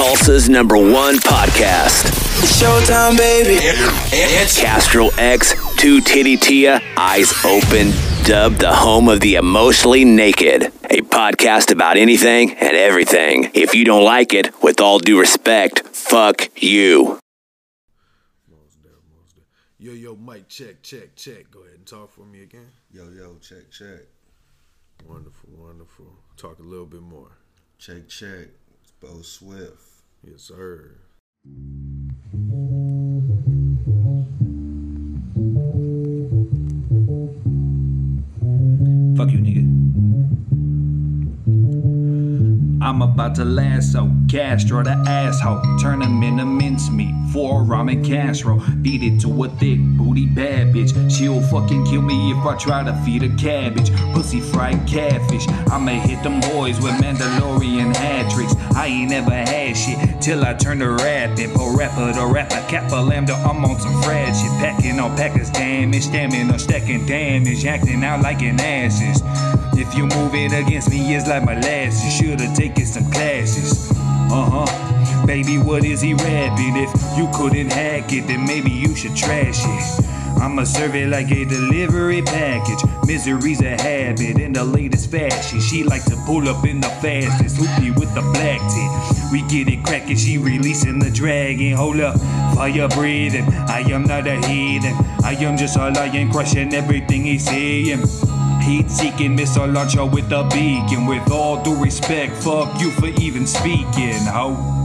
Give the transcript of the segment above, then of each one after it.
Tulsa's number one podcast. Showtime, baby. It's Castro X, Two Titty Tia, Eyes Open, dubbed the home of the emotionally naked. A podcast about anything and everything. If you don't like it, with all due respect, fuck you. Yo, yo, Mike, check, check, check. Go ahead and talk for me again. Yo, yo, check, check. Wonderful, wonderful. Talk a little bit more. Check, check. It's Bo Swift. Yes, sir. Fuck you, nigga. I'm about to lasso Castro the asshole. Turn him into mincemeat for a ramen casserole. Beat it to a thick booty bad bitch. She'll fucking kill me if I try to feed her cabbage. Pussy fried catfish. I'ma hit them boys with Mandalorian hat tricks. I ain't never had shit till I turn to rapping. Po rapper to rapper, kappa lambda. I'm on some fried shit. Packing on packers damage. Stamina, stacking damage. Acting out like an asses. If you're moving against me, it's like my last. You Should've taken some classes. Uh huh. Baby, what is he rapping? If you couldn't hack it, then maybe you should trash it. I'ma serve it like a delivery package. Misery's a habit in the latest fashion. She like to pull up in the fastest. Hoopy with the black tip. We get it cracking, she releasing the dragon. Hold up, fire breathing. I am not a heathen. I am just a lion crushing everything he's saying. Heat seeking missile launcher with a beacon. With all due respect, fuck you for even speaking, ho.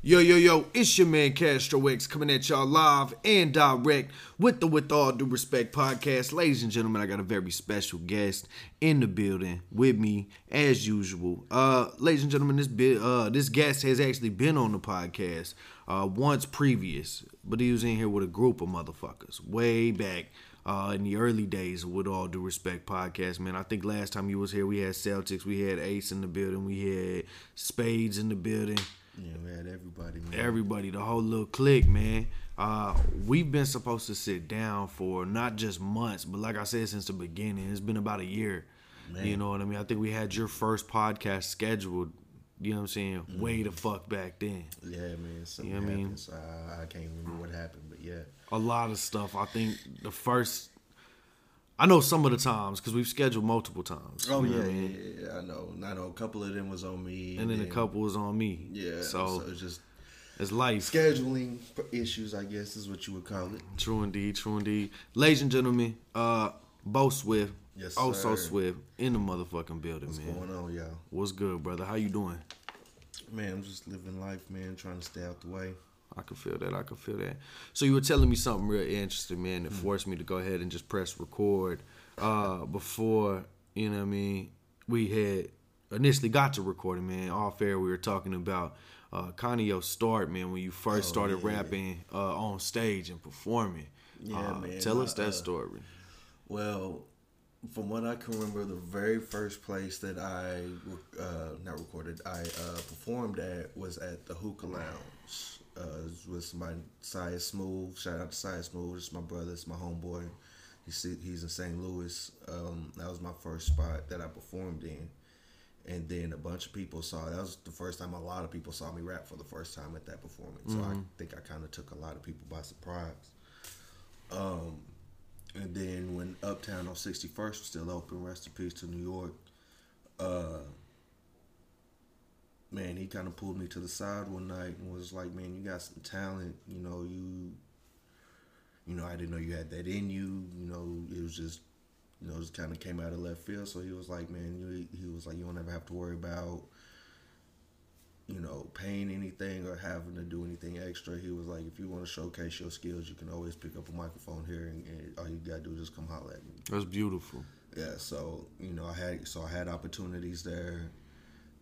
Yo, yo, yo, it's your man Castro X coming at y'all live and direct with the With All Due Respect podcast. Ladies and gentlemen, I got a very special guest in the building with me as usual. Uh, ladies and gentlemen, this bi- uh, this guest has actually been on the podcast uh, once previous, but he was in here with a group of motherfuckers way back uh, in the early days With All Due Respect podcast, man. I think last time you was here, we had Celtics, we had Ace in the building, we had Spades in the building Yeah, we had everybody, man. everybody, the whole little clique, man. Uh, we've been supposed to sit down for not just months, but like I said, since the beginning. It's been about a year. You know what I mean? I think we had your first podcast scheduled. You know what I'm saying? Way the fuck back then. yeah, man. Something You know what I mean? I, I can't remember what happened, but yeah. A lot of stuff. I think the first. I know some of the times because we've scheduled multiple times. Oh yeah, I yeah, mean? yeah, yeah, I know. I know. A couple of them was on me, And then a couple was on me. Yeah, So, so, it's just it's life. scheduling issues, I guess, is what you would call it. True indeed, true indeed. Ladies and gentlemen, uh, Bo Swift, Yes, oh so. Swift, in the motherfucking building, What's man. going on, y'all? What's good, brother? How you doing? Man, I'm just living life, man. Trying to stay out the way. I can feel that. I can feel that. So you were telling me something real interesting, man, Hmm. that forced me to go ahead and just press record. Uh, before you know, what I mean, we had initially got to recording, man. All fair, we were talking about uh, kind of your start, man, when you first Oh, started yeah. rapping uh, on stage and performing. Yeah, Uh, man. Tell us Uh, that story. Well, from what I can remember, the very first place that I uh, not recorded, I uh, performed at was at the Hookah Lounge. Uh, with my Sia Smooth. Shout out to Sia Smooth. It's my brother. It's my homeboy. He's he's in St. Louis. Um, that was my first spot that I performed in. And then a bunch of people saw. That was the first time a lot of people saw me rap for the first time at that performance. So I think I kind of took a lot of people by surprise. Um, and then when Uptown on 61st was still open, rest in peace to New York, uh, man, he kind of pulled me to the side one night and was like, man, you got some talent. You know, you, you know, I didn't know you had that in you. You know, it was just, you know, just kind of came out of left field. So he was like, man, you, he was like, you don't ever have to worry about, you know, paying anything or having to do anything extra. He was like, if you want to showcase your skills, you can always pick up a microphone here, and, and all you gotta do is just come holler at me. That's beautiful. Yeah, so you know, I had so I had opportunities there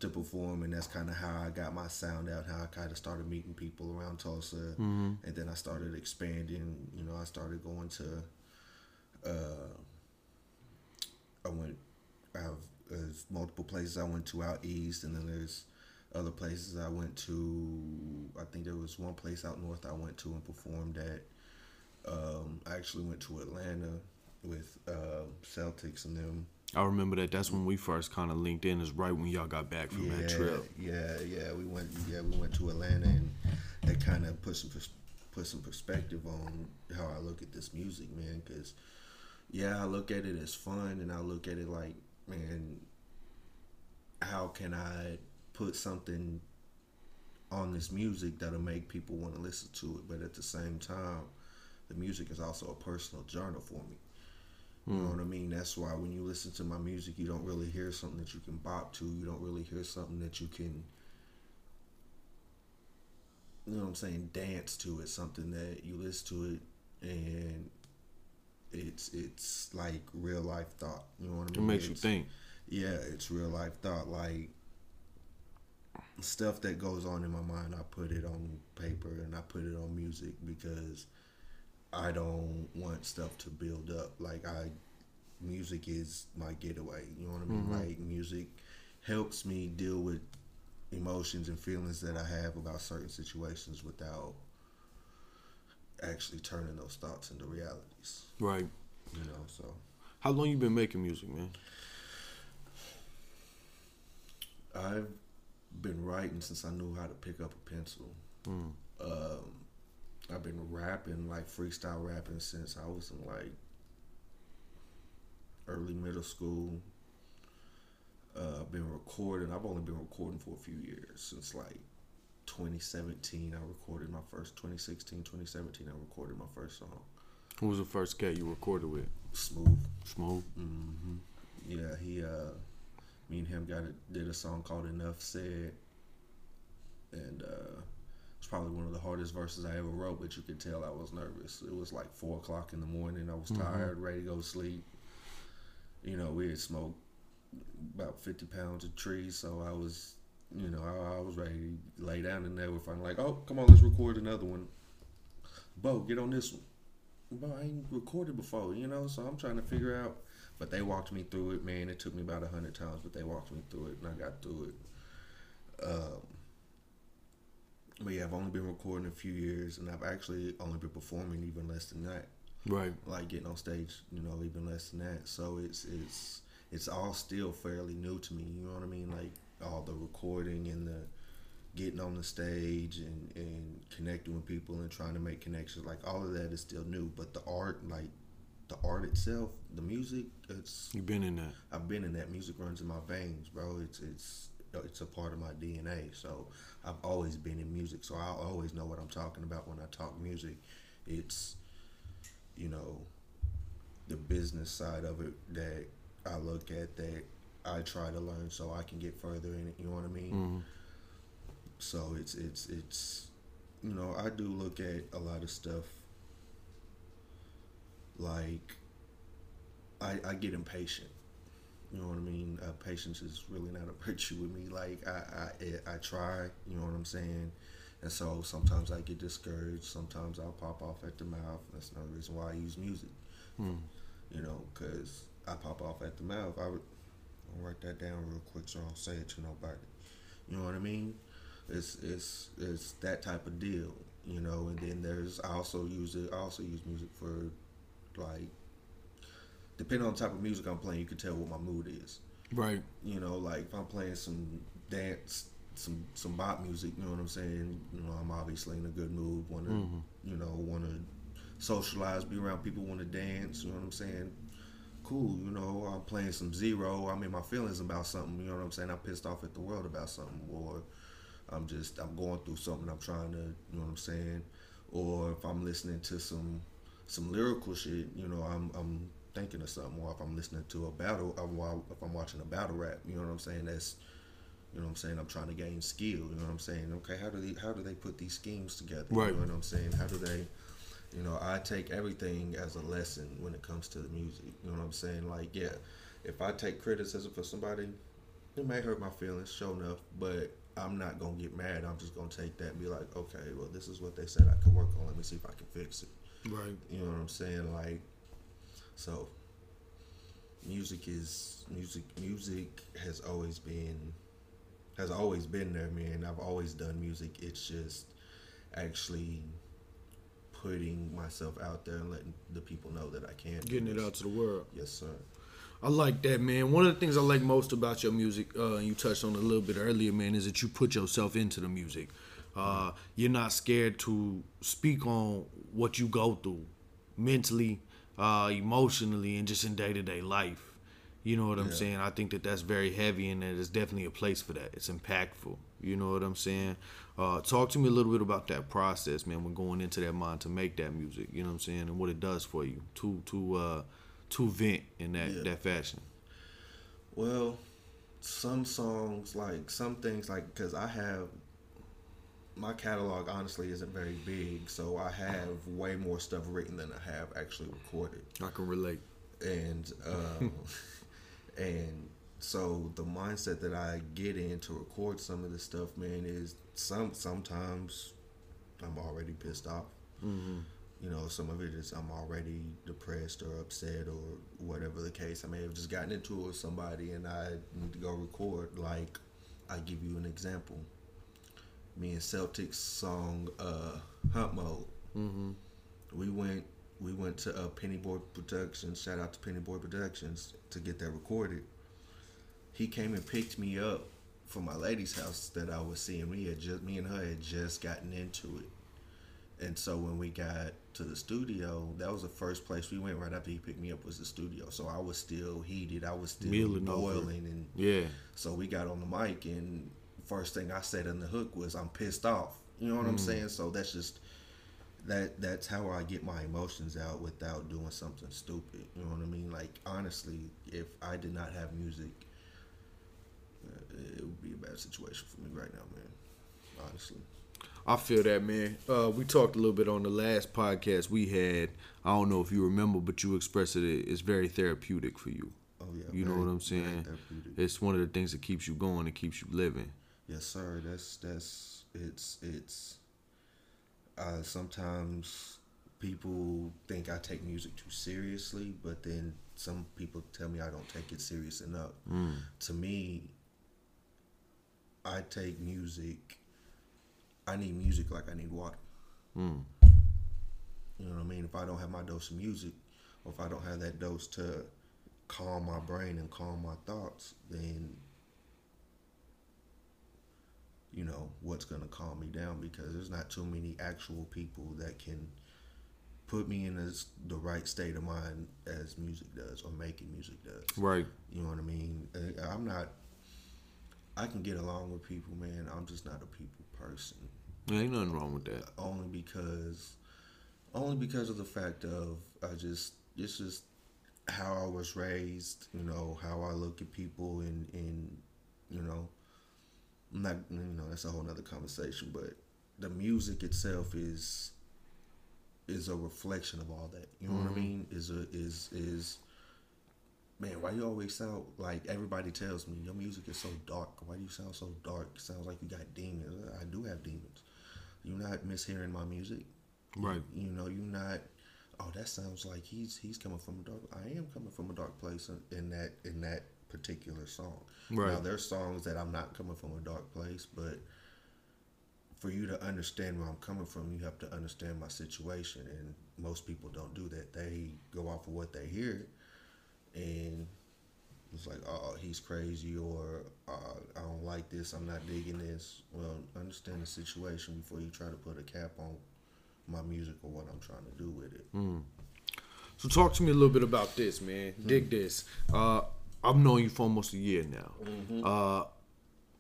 to perform, and that's kind of how I got my sound out. How I kind of started meeting people around Tulsa, and then I started expanding. You know, I started going to. Uh, I went. I have there's multiple places I went to out east, and then there's other places I went to. I think there was one place out north I went to and performed at. Um, I actually went to Atlanta with uh, Celtics and them I remember that. That's when we first kind of linked in. Is right when y'all got back from yeah, that trip. Yeah, yeah, we went. Yeah, we went to Atlanta, and that kind of put some put some perspective on how I look at this music, man. Because yeah, I look at it as fun, and I look at it like, man, how can I put something on this music that'll make people want to listen to it, but at the same time, the music is also a personal journal for me. You know what I mean? That's why when you listen to my music, you don't really hear something that you can bop to. You don't really hear something that you can, you know what I'm saying, dance to. It's something that you listen to it and it's it's like real life thought. You know what I mean? It makes you think. yeah, it's real life thought. Like stuff that goes on in my mind, I put it on paper and I put it on music because I don't want stuff to build up. Like I, music is my getaway. You know what I mean? Mm-hmm. Like music helps me deal with emotions and feelings that I have about certain situations without actually turning those thoughts into realities. Right. You know, so. How long you been making music, man? I've been writing since I knew how to pick up a pencil. Um, I've been rapping, like freestyle rapping, since I was in like early middle school. Uh, I've been recording. I've only been recording for a few years since like 2017. I recorded my first 2016, 2017. I recorded my first song, Who was the first cat you recorded with? Smooth. Smooth. Yeah, he uh me and him got a, did a song called Enough Said. And uh it's probably one of the hardest verses I ever wrote, but you could tell I was nervous. It was like four o'clock in the morning. I was tired, ready to go to sleep. You know, we had smoked about fifty pounds of trees, so I was you know, I, I was ready to lay down and they were finally like, Oh, come on, let's record another one. Bo, get on this one. But I ain't recorded before, you know, so I'm trying to figure out. But they walked me through it, man. It took me about a hundred times, but they walked me through it, and I got through it. Um, but yeah, I've only been recording a few years, and I've actually only been performing even less than that. Right. Like getting on stage, you know, even less than that. So it's it's it's all still fairly new to me. You know what I mean? Like all the recording and the getting on the stage and, and connecting with people and trying to make connections like all of that is still new but the art like the art itself the music it's you've been in that. i've been in that music runs in my veins bro. It's it's it's a part of my dna so i've always been in music. So i always know what i'm talking about when i talk music. It's you know the business side of it that i look at that i try to learn so i can get further in it. You know what i mean? Mm-hmm. So it's it's it's you know I do look at a lot of stuff like I I get impatient. You know what I mean? Uh, patience is really not a virtue with me. Like I I I try. You know what I'm saying? And so sometimes I get discouraged. Sometimes I'll pop off at the mouth. That's another reason why I use music. You know, because I pop off at the mouth. I would I'll write that down real quick so I don't say it to nobody. You know what I mean? It's it's it's that type of deal, you know. And then there's I also use it. I also use music for like depending on the type of music I'm playing, you can tell what my mood is. Right. You know, like if I'm playing some dance, some some bop music, you know what I'm saying. You know, I'm obviously in a good mood. Want to, mm-hmm. you know, want to socialize, be around people, want to dance. You know what I'm saying. Cool, you know, I'm playing some zero. I'm in my feelings about something. You know what I'm saying. I'm pissed off at the world about something, or I'm just I'm going through something. I'm trying to, you know what I'm saying. Or if I'm listening to some some lyrical shit, you know, I'm I'm thinking of something. Or if I'm listening to a battle, if I'm watching a battle rap, you know what I'm saying. That's you know what I'm saying. I'm trying to gain skill. You know what I'm saying. Okay, how do they how do they put these schemes together? Right. You know what I'm saying. How do they you know, I take everything as a lesson when it comes to the music. You know what I'm saying? Like, yeah, if I take criticism for somebody, it may hurt my feelings, sure enough, but I'm not gonna get mad. I'm just gonna take that and be like, okay, well, this is what they said I could work on. Let me see if I can fix it. Right. You know what I'm saying? Like, so music is music. Music has always been has always been there, man. I've always done music. It's just actually putting myself out there and letting the people know that I can. Getting it out to the world. Yes, sir. I like that, man. One of the things I like most about your music, uh, you touched on a little bit earlier, man, is that you put yourself into the music. Uh, you're not scared to speak on what you go through mentally, uh, emotionally, and just in day to day life. You know what I'm saying? I think that that's very heavy, and that there's definitely a place for that. It's impactful. You know what I'm saying? Uh, talk to me a little bit about that process, man. When going into that mind to make that music, you know what I'm saying, and what it does for you to to uh, to vent in that Yeah. that fashion. Well, some songs like some things like because I have my catalog honestly isn't very big, so I have way more stuff written than I have actually recorded, I can relate. and um, and so the mindset that I get in to record some of this stuff, man, is some sometimes I'm already pissed off. You know, some of it is I'm already depressed or upset or whatever the case. I may have just gotten into it with somebody and I need to go record. Like, I give you an example. Me and Celtic's song uh, "Hunt Mode." Mm-hmm. We went we went to uh, Pennyboy Productions. Shout out to Pennyboy Productions to get that recorded. He came and picked me up from my lady's house that I was seeing. We had just me and her had just gotten into it. And so when we got to the studio, that was the first place we went right after he picked me up was the studio. So I was still heated. I was still over. boiling and Yeah. so we got on the mic and first thing I said in the hook was I'm pissed off. You know what I'm saying? So that's just that that's how I get my emotions out without doing something stupid. You know what I mean? Like honestly, if I did not have music, uh, it would be a bad situation for me right now, man. Honestly. I feel that, man. Uh, we talked a little bit on the last podcast we had. I don't know if you remember, but you expressed it. It's very therapeutic for you. Oh yeah. You know what I'm saying? It's one of the things that keeps you going and keeps you living. Yes, sir. That's that's it's it's. Uh, sometimes people think I take music too seriously, but then some people tell me I don't take it serious enough. To me, I take music. I need music like I need water. You know what I mean? If I don't have my dose of music, or if I don't have that dose to calm my brain and calm my thoughts, then you know what's gonna calm me down because there's not too many actual people that can put me in this, the right state of mind as music does or making music does. Right. You know what I mean? Uh, I'm not. I can get along with people, man. I'm just not a people person. There ain't nothing wrong with that. Only because, only because of the fact of I just it's just how I was raised. You know how I look at people and and you know, I'm not you know that's a whole nother conversation. But the music itself is is a reflection of all that. You know what I mm-hmm. mean? Is a is is man, why you always sound like everybody tells me your music is so dark? Why do you sound so dark? It sounds like you got demons. I do have demons. You're not mishearing my music. Right. You know, you're not. Oh, that sounds like he's he's coming from a dark. I am coming from a dark place in, in that in that particular song. Right. Now there's songs that I'm not coming from a dark place, but for you to understand where I'm coming from, you have to understand my situation. And most people don't do that. They go off of what they hear, and it's like, oh, he's crazy, or uh, I don't like this. I'm not digging this. Well, understand the situation before you try to put a cap on my music or what I'm trying to do with it. So talk to me a little bit about this, man. Dig this. Uh, I've known you for almost a year now. Uh,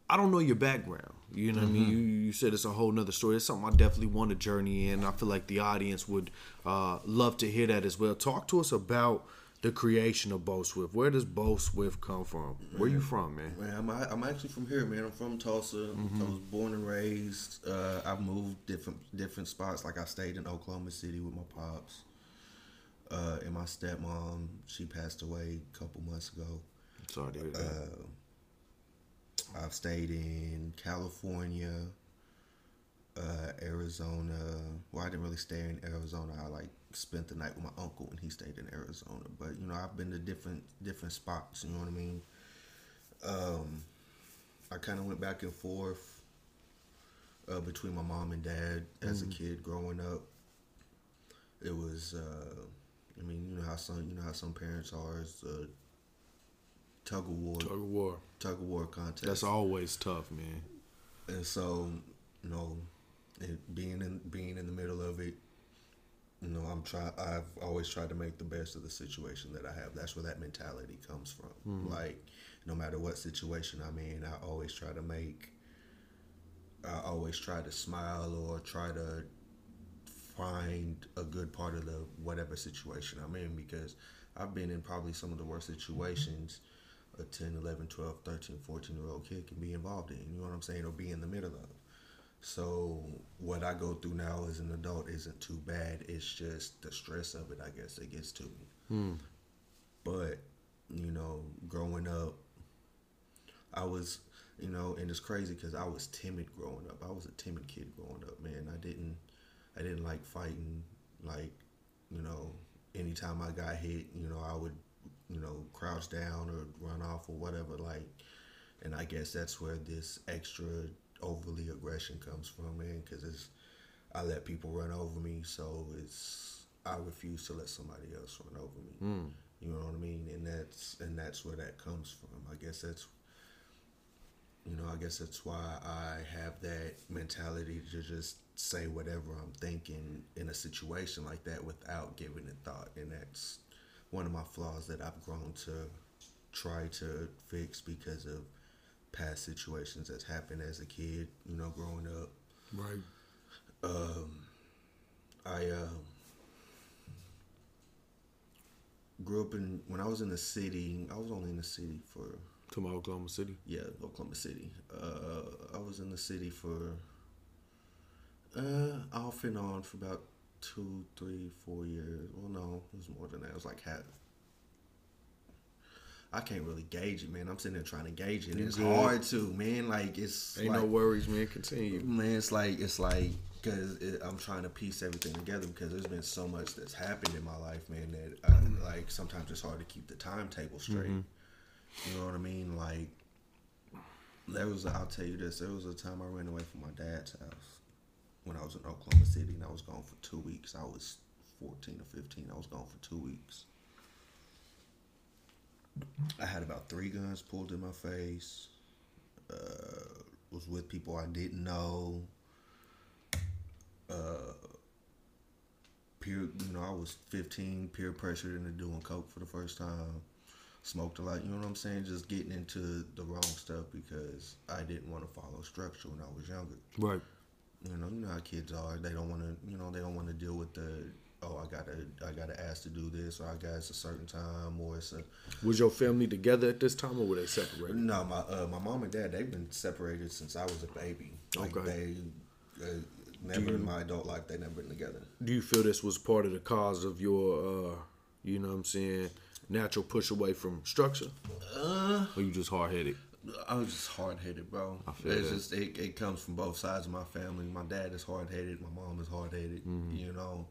I don't know your background. You know what I mean? You, you said it's a whole nother story. It's something I definitely want to journey in. I feel like the audience would uh, love to hear that as well. Talk to us about the creation of Bo Swift. Where does Bo Swift come from? Where you from, man? Man, I'm, I'm actually from here, man. I'm from Tulsa. I was born and raised. Uh, I've moved different different spots. Like I stayed in Oklahoma City with my pops. Uh, and my stepmom, she passed away a couple months ago. Sorry hear that. I've stayed in California, uh, Arizona. Well, I didn't really stay in Arizona. I like spent the night with my uncle, and he stayed in Arizona. But you know, I've been to different different spots. You know what I mean? Um, I kind of went back and forth uh, between my mom and dad as a kid growing up. It was, uh, I mean, you know how some you know how some parents are. It's, uh, tug of war, Tug of war. tug of war contest. That's always tough, man. and so you know, it, being in being in the middle of it, you know, I'm try. I've always tried to make the best of the situation that I have. That's where that mentality comes from. Hmm. Like, no matter what situation I'm in, I always try to make. I always try to smile or try to find a good part of the whatever situation I'm in because I've been in probably some of the worst situations a 10, 11, 12, 13, 14 year old kid can be involved in. You know what I'm saying? Or be in the middle of. So what I go through now as an adult isn't too bad. It's just the stress of it, I guess, that gets to me. Hmm. But, you know, growing up, I was, you know, and it's crazy because I was timid growing up. I was a timid kid growing up, man. I didn't, I didn't like fighting. Like, you know, anytime I got hit, you know, I would, you know, crouch down or run off or whatever. Like, and I guess that's where this extra overly aggression comes from, man. Because it's, I let people run over me, so it's I refuse to let somebody else run over me. Hmm. You know what I mean? And that's and that's where that comes from. I guess that's you know, I guess that's why I have that mentality to just say whatever I'm thinking in a situation like that without giving it thought. And that's one of my flaws that I've grown to try to fix because of past situations that's happened as a kid, you know, growing up. Right. I um, grew up in when I was in the city. I was only in the city for To my Oklahoma City. yeah, Oklahoma City. Uh, I was in the city for uh, off and on for about two, three, four years. Well, no, it was more than that. It was like half. I can't really gauge it, man. I'm sitting there trying to gauge it. It's hard to, man. Like it's Ain't like, no worries, man. Continue. Man, it's like it's like because I'm trying to piece everything together because there's been so much that's happened in my life, man. That I, like sometimes it's hard to keep the timetable straight. Mm-hmm. You know what I mean? Like there was, a, I'll tell you this. There was a time I ran away from my dad's house when I was in Oklahoma City, and I was gone for two weeks. I was 14 or 15. I was gone for two weeks. I had about three guns pulled in my face. Uh, was with people I didn't know. Uh, peer, you know, I was 15, peer pressured into doing coke for the first time. Smoked a lot, you know what I'm saying? Just getting into the wrong stuff because I didn't want to follow structure when I was younger. Right. You know, you know how kids are. They don't want to, you know, they don't want to deal with the, oh, I gotta, I gotta ask to do this, or I got it's a certain time, or it's a, Was your family together at this time, or were they separated? no, my uh, my mom and dad they've been separated since I was a baby. Like Okay. they uh, never in my adult life they never been together. Do you feel this was part of the cause of your, uh, you know what I'm saying, natural push away from structure? Uh, Or you just hard headed? I was just hard headed, bro. I feel it's that. just it, it comes from both sides of my family. My dad is hard headed. My mom is hard headed. Mm-hmm. You know,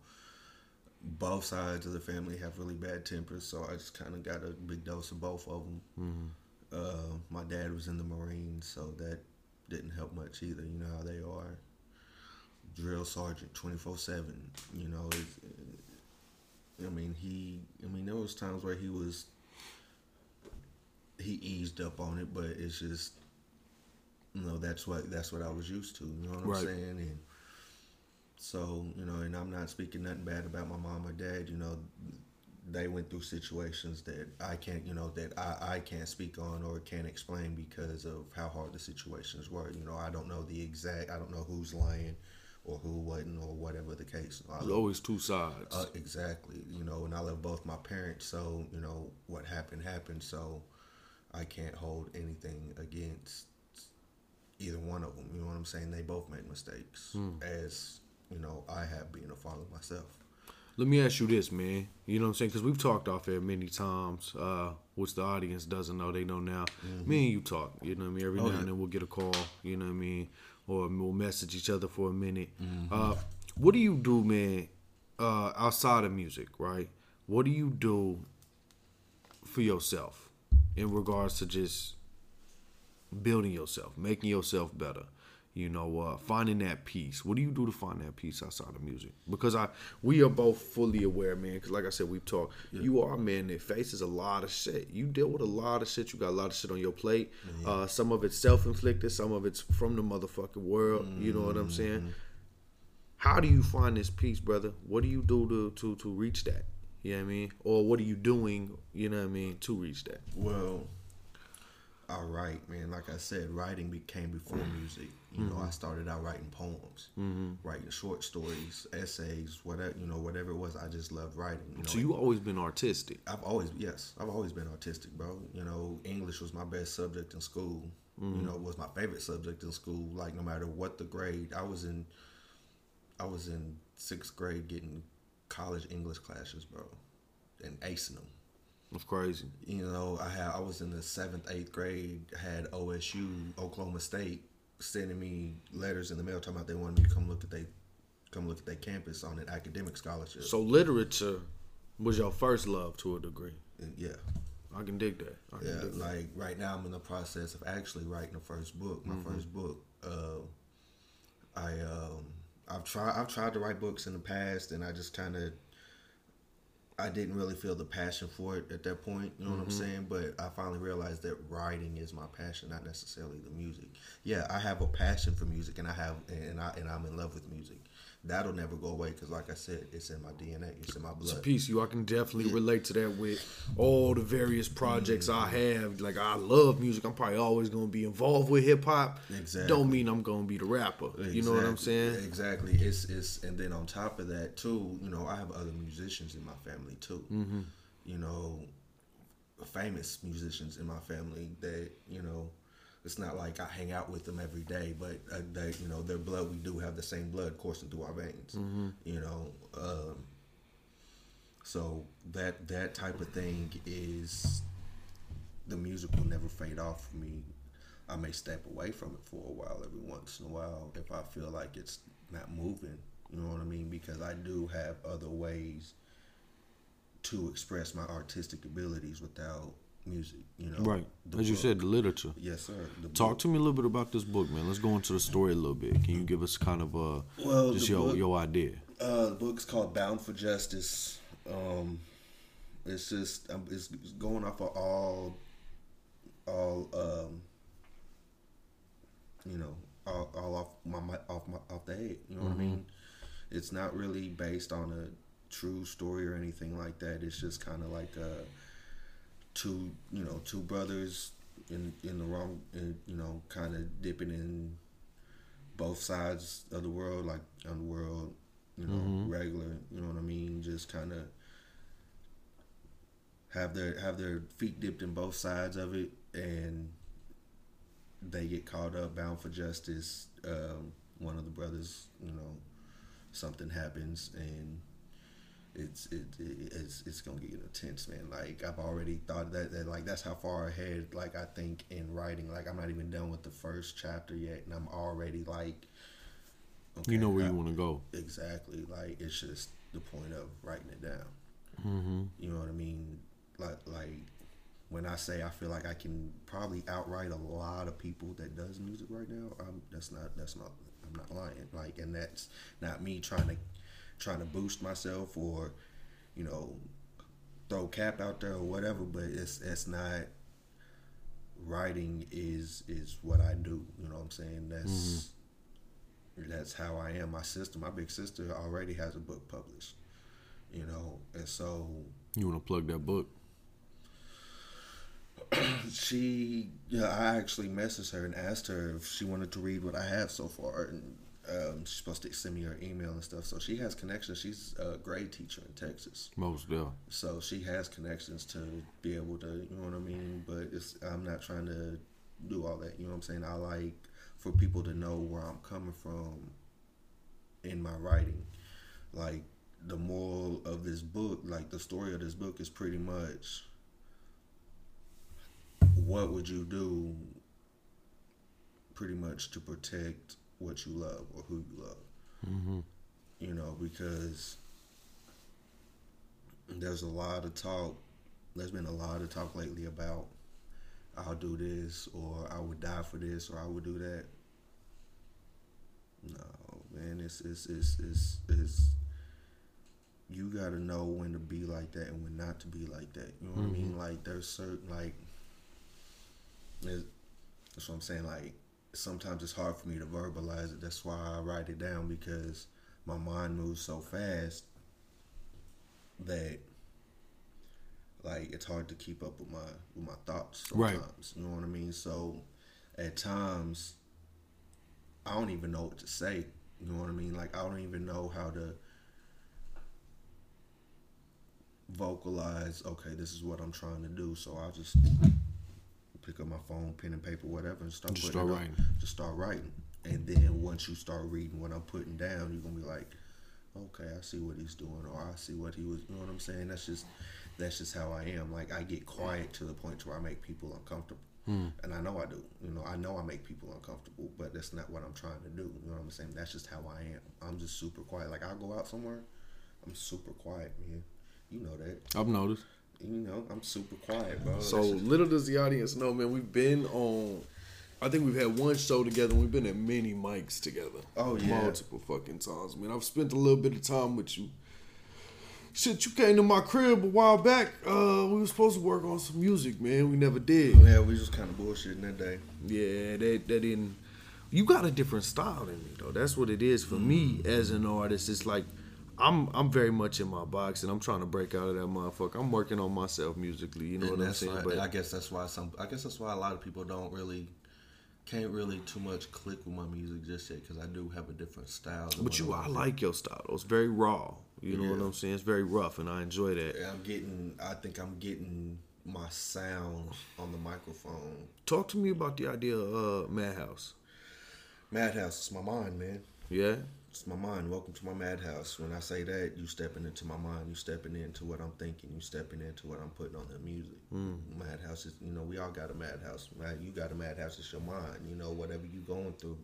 both sides of the family have really bad tempers, so I just kind of got a big dose of both of them. Mm-hmm. Uh, my dad was in the Marines, so that didn't help much either. You know how they are. Drill sergeant, twenty four seven. You know, it's, I mean he. I mean there was times where he was. He eased up on it, but it's just, you know, that's what that's what I was used to. You know what I'm saying? And so you know, and I'm not speaking nothing bad about my mom or dad. You know, they went through situations that I can't, you know, that I, I can't speak on or can't explain because of how hard the situations were. You know, I don't know the exact, I don't know who's lying or who wasn't or whatever the case. There's always two sides. uh, exactly. You know, and I love both my parents, so you know what happened happened. So I can't hold anything against either one of them. You know what I'm saying? They both made mistakes, as you know I have being a father myself. Let me ask you this, man. You know what I'm saying? Because we've talked off air many times, uh, which the audience doesn't know. They know now. Me and you talk. You know what I mean? Every Mm-hmm. Oh, now yeah. and then we'll get a call. You know what I mean? Or we'll message each other for a minute. Mm-hmm. Uh, what do you do, man? Uh, outside of music, right? What do you do for yourself in regards to just building yourself, making yourself better? You know, uh, finding that peace. What do you do to find that peace outside of music? Because I, we are both fully aware, man. Because like I said, we've talked. You are a man that faces a lot of shit. You deal with a lot of shit. You got a lot of shit on your plate. Uh, some of it's self inflicted. Some of it's from the motherfucking world. You know what I'm saying? How do you find this peace, brother? What do you do to to to reach that? You know what I mean? Or what are you doing? You know what I mean to reach that? Well, I write, man. Like I said, writing became before music. You know, mm-hmm. I started out writing poems, mm-hmm. writing short stories, essays, whatever. You know, whatever it was. I just loved writing. You know, So you always been artistic. I've always yes, I've always been artistic, bro. You know, English was my best subject in school. You mm-hmm. know, was my favorite subject in school. Like no matter what the grade, I was in. I was in sixth grade getting college English classes, bro, and acing them. That's crazy. You know, I had I was in the seventh, eighth grade. Had OSU, Oklahoma State, sending me letters in the mail talking about they wanted me to come look at they, come look at their campus on an academic scholarship. So literature was your first love to a degree. Yeah, I can dig that. I can Yeah, dig that. like right now I'm in the process of actually writing the first book. My first book. Uh, I um, I've tried I've tried to write books in the past, and I just kind of I didn't really feel the passion for it at that point. You know what I'm mm-hmm. saying? But I finally realized that writing is my passion, not necessarily the music. Yeah, I have a passion for music, and I have and I and I'm in love with music. That'll never go away because, like I said, it's in my DNA. It's in my It's a blood. piece you. I can definitely relate to that with all the various projects I have. Like I love music. I'm probably always gonna be involved with hip hop. Exactly. Don't mean I'm gonna be the rapper. You know what I'm saying? Exactly. It's it's and then on top of that too, you know, I have other musicians in my family too. Mm-hmm. You know, famous musicians in my family that you know. It's not like I hang out with them every day, but uh, they, you know, their blood. We do have the same blood coursing through our veins. You know, um, so that that type of thing is the music will never fade off for me. I may step away from it for a while every once in a while if I feel like it's not moving. You know what I mean? Because I do have other ways to express my artistic abilities without music. You know, Right. As you said, the literature. yes, sir. Talk book- to me a little bit about this book, man. Let's go into the story a little bit. Can you give us kind of a Well, just your book- your idea? Uh, the book's called Bound for Justice. Um, it's just um, it's going off of all, all um, you know, all, all off my mi- off my off the head. You know what I mean? It's not really based on a true story or anything like that. It's just kind of like uh, two you know two brothers in in the wrong, in, you know, kind of dipping in both sides of the world, like underworld, you know, regular, you know what I mean? Just kind of have their have their feet dipped in both sides of it, and they get caught up, bound for justice. Um, one of the brothers, you know, something happens, and it's it, it it's it's gonna get intense, man. Like I've already thought that, that like that's how far ahead. Like I think in writing, like I'm not even done with the first chapter yet, and I'm already like, You know where I- you want to go. exactly. Like it's just the point of writing it down. Mm-hmm. You know what I mean? Like like when I say I feel like I can probably outright a lot of people that does music right now. I'm, that's not that's not I'm not lying. Like and that's not me trying to trying to boost myself or you know throw cap out there or whatever. But it's it's not writing is is what I do. You know what I'm saying? That's mm-hmm. that's how I am. My sister, my big sister, already has a book published. You know, and so You want to plug that book? she, yeah, I actually messaged her and asked her if she wanted to read what I have so far, and um, she's supposed to send me her email and stuff. So she has connections. She's a grade teacher in Texas, Most definitely. so she has connections to be able to, you know what I mean. But it's I'm not trying to do all that. You know what I'm saying? I like for people to know where I'm coming from in my writing. Like the moral of this book, like the story of this book is pretty much what would you do pretty much to protect what you love or who you love. Mm-hmm. You know, because there's a lot of talk. There's been a lot of talk lately about I'll do this or I would die for this or I would do that. No, man. It's it's it's it's, it's you gotta know when to be like that and when not to be like that. You know what I mean? Mm-hmm. Like there's certain like that's what I'm saying. Like sometimes it's hard for me to verbalize it. That's why I write it down because my mind moves so fast that like it's hard to keep up with my with my thoughts Right. sometimes. You know what I mean? So at times I don't even know what to say. You know what I mean? Like I don't even know how to vocalize, okay, this is what I'm trying to do. So I'll just pick up my phone, pen and paper, whatever, and start Just start writing. Just start writing. And then once you start reading what I'm putting down, you're gonna be like, okay, I see what he's doing, or I see what he was. You know what I'm saying? That's just that's just how I am. Like I get quiet to the point to where I make people uncomfortable, hmm. and I know I do. You know, I know I make people uncomfortable, but that's not what I'm trying to do. You know what I'm saying? That's just how I am. I'm just super quiet. Like I'll go out somewhere, I'm super quiet, man. You know that. I've noticed. You know, I'm super quiet, bro. So little does the audience know, man. We've been on. I think we've had one show together. and We've been at many mics together. Oh, yeah. multiple fucking times. I mean, I've spent a little bit of time with you. Shit, you came to my crib a while back. Uh, we were supposed to work on some music, man. We never did. yeah, we just kind of bullshitting that day. Yeah, that that didn't. You got a different style than me, though. That's what it is for me as an artist. It's like I'm I'm very much in my box, and I'm trying to break out of that motherfucker. I'm working on myself musically. You know And what I'm saying? why, But I guess that's why some. I guess that's why a lot of people don't really, can't really too much click with my music just yet because I do have a different style. But you, I like your style. though. It's very raw. You know what I'm saying? It's very rough, and I enjoy that. I'm getting. I think I'm getting my sound on the microphone. Talk to me about the idea of uh, Madhouse. Madhouse is my mind, man. Yeah, It's my mind. Welcome to my madhouse. When I say that, you stepping into my mind. You stepping into what I'm thinking. You stepping into what I'm putting on the music. Mm. Madhouse is, you know, we all got a madhouse. Right? You got a madhouse. It's your mind. You know, whatever you going through,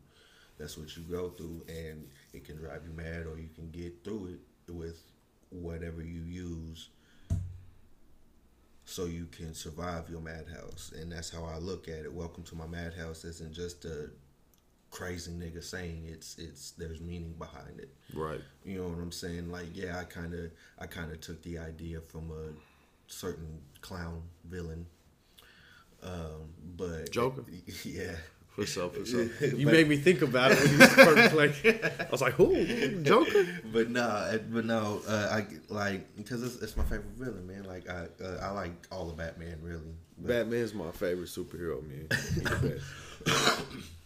that's what you go through, and it can drive you mad, or you can get through it with whatever you use, so you can survive your madhouse. And that's how I look at it. Welcome to my madhouse isn't just a crazy nigga saying it's it's there's meaning behind it. right. You know what I'm saying? Like, yeah, I kind of I kind of took the idea from a certain clown villain. Um, but Joker? yeah. For sure, for sure. You But- made me think about it when you first played. I was like, who? Joker? But no, but no, uh, I like because it's, it's my favorite villain, man. Like I uh, I like all of Batman, really. But, Batman's my favorite superhero, man.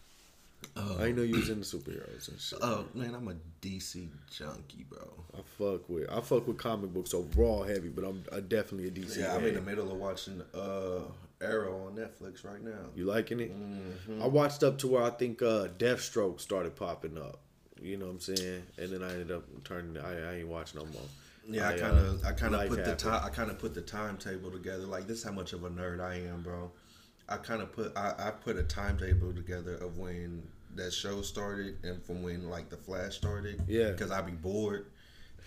He's. I know you was into superheroes and shit. oh man, I'm a DC junkie, bro. I fuck with I fuck with comic books overall heavy, but I'm I definitely a DC. Yeah, I'm in the middle of watching uh Arrow on Netflix right now. You liking it? Mm-hmm. I watched up to where I think uh, Deathstroke started popping up. You know what I'm saying? And then I ended up turning. I, I ain't watching no more. Yeah, I uh, kind of, I kind of put the time, I kind of put the timetable together. Like this, is how much of a nerd I am, bro. I kind of put, I, I put a timetable together of when that show started and from when like the Flash started. Yeah. because I'd be bored.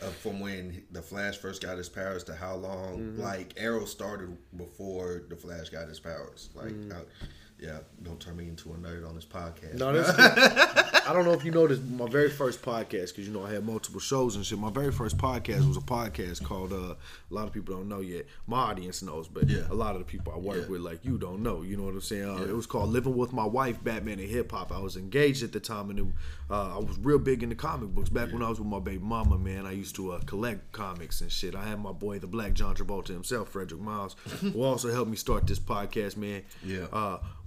Uh, from when the Flash first got his powers to how long, Mm-hmm. like Arrow started before the Flash got his powers. Like, Mm. I, yeah, don't turn me into a nerd on this podcast. No, that's. I don't know if you noticed my very first podcast because you know I had multiple shows and shit. My very first podcast was a podcast called uh, a lot of people don't know yet. My audience knows, but Yeah. a lot of the people I work Yeah. with like you don't know. You know what I'm saying? Uh, Yeah. It was called Living with My Wife, Batman and Hip Hop. I was engaged at the time and it, uh, I was real big into comic books. Back when I was with my baby mama, man, I used to uh, collect comics and shit. I had my boy, the Black John Travolta himself, Frederick Miles, who also helped me start this podcast, man. Yeah.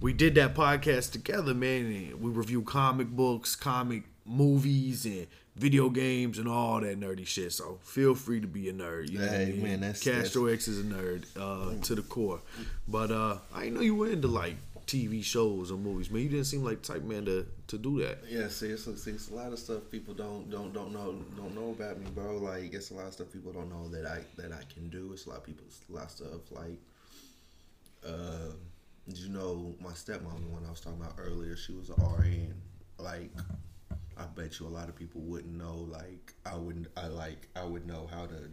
We did that podcast together, man. And we review comic books, comic movies, and video games, and all that nerdy shit. So feel free to be a nerd. You know what I Hey, mean? man, that's- Castro X is a nerd uh, to the core. But uh, I know you were into like TV shows or movies, man. You didn't seem like type man to, to do that. Yeah, see, it's, see, it's a lot of stuff people don't don't don't know don't know about me, bro. Like it's a lot of stuff people don't know that I that I can do. It's a lot of people, a lot of stuff like, uh, you know my stepmom, the one I was talking about earlier, she was an RN. Like, I bet you a lot of people wouldn't know. Like, I wouldn't. I like. I would know how to.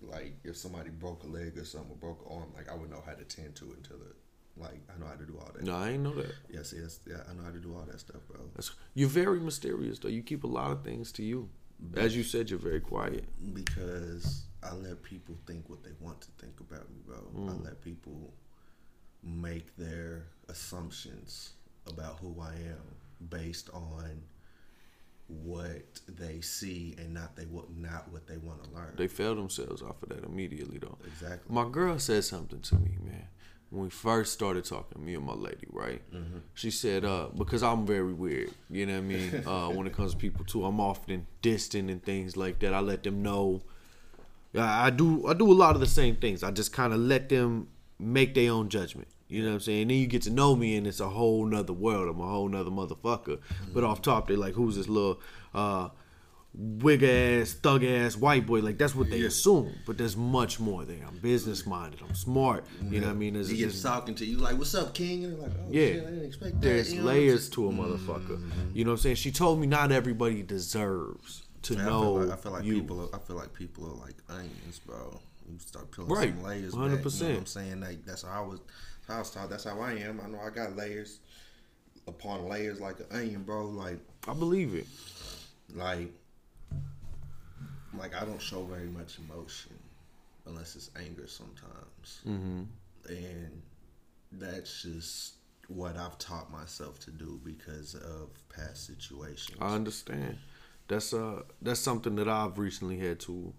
Like, if somebody broke a leg or something, or broke an arm, like I would know how to tend to it until the Like I know how to do all that. No, I ain't know that. Yes, yes, yeah, I know how to do all that stuff, bro. That's, you're very mysterious though. You keep a lot of things to you. As you said, you're very quiet. because I let people think what they want to think about me, bro. I mm. let people make their assumptions about who I am based on what they see and not they what not what they want to learn. They fail themselves off of that immediately though. Exactly. My girl said something to me, man. When we first started talking, me and my lady, right? She said, uh, because I'm very weird, you know what I mean? Uh, when it comes to people too, I'm often distant and things like that. I let them know. I I do I do a lot of the same things. I just kind of let them make their own judgment. You know what I'm saying? And then you get to know me, and it's a whole nother world. I'm a whole nother motherfucker. But off top, they like, who's this little uh, wig ass, thug ass white boy? Like that's what they assume. But there's much more there. I'm business minded. I'm smart. You know what I mean? There's, he gets talking to you like, "What's up, King?" And they're like, "Oh yeah, shit, I didn't expect that." there's You know layers to a motherfucker. You know what I'm saying? She told me not everybody deserves to Man, know I feel like, I feel like people. Are, I feel like people are like onions, bro. You start peeling Right. some layers. 100%. Back, you know what I'm saying? Like that's how I was. How I was taught. That's how I am. I know I got layers upon layers like an onion, bro. Like I believe it. like like I don't show very much emotion unless it's anger sometimes, mm-hmm. and that's just what I've taught myself to do because of past situations. I understand. That's uh that's something that I've recently had to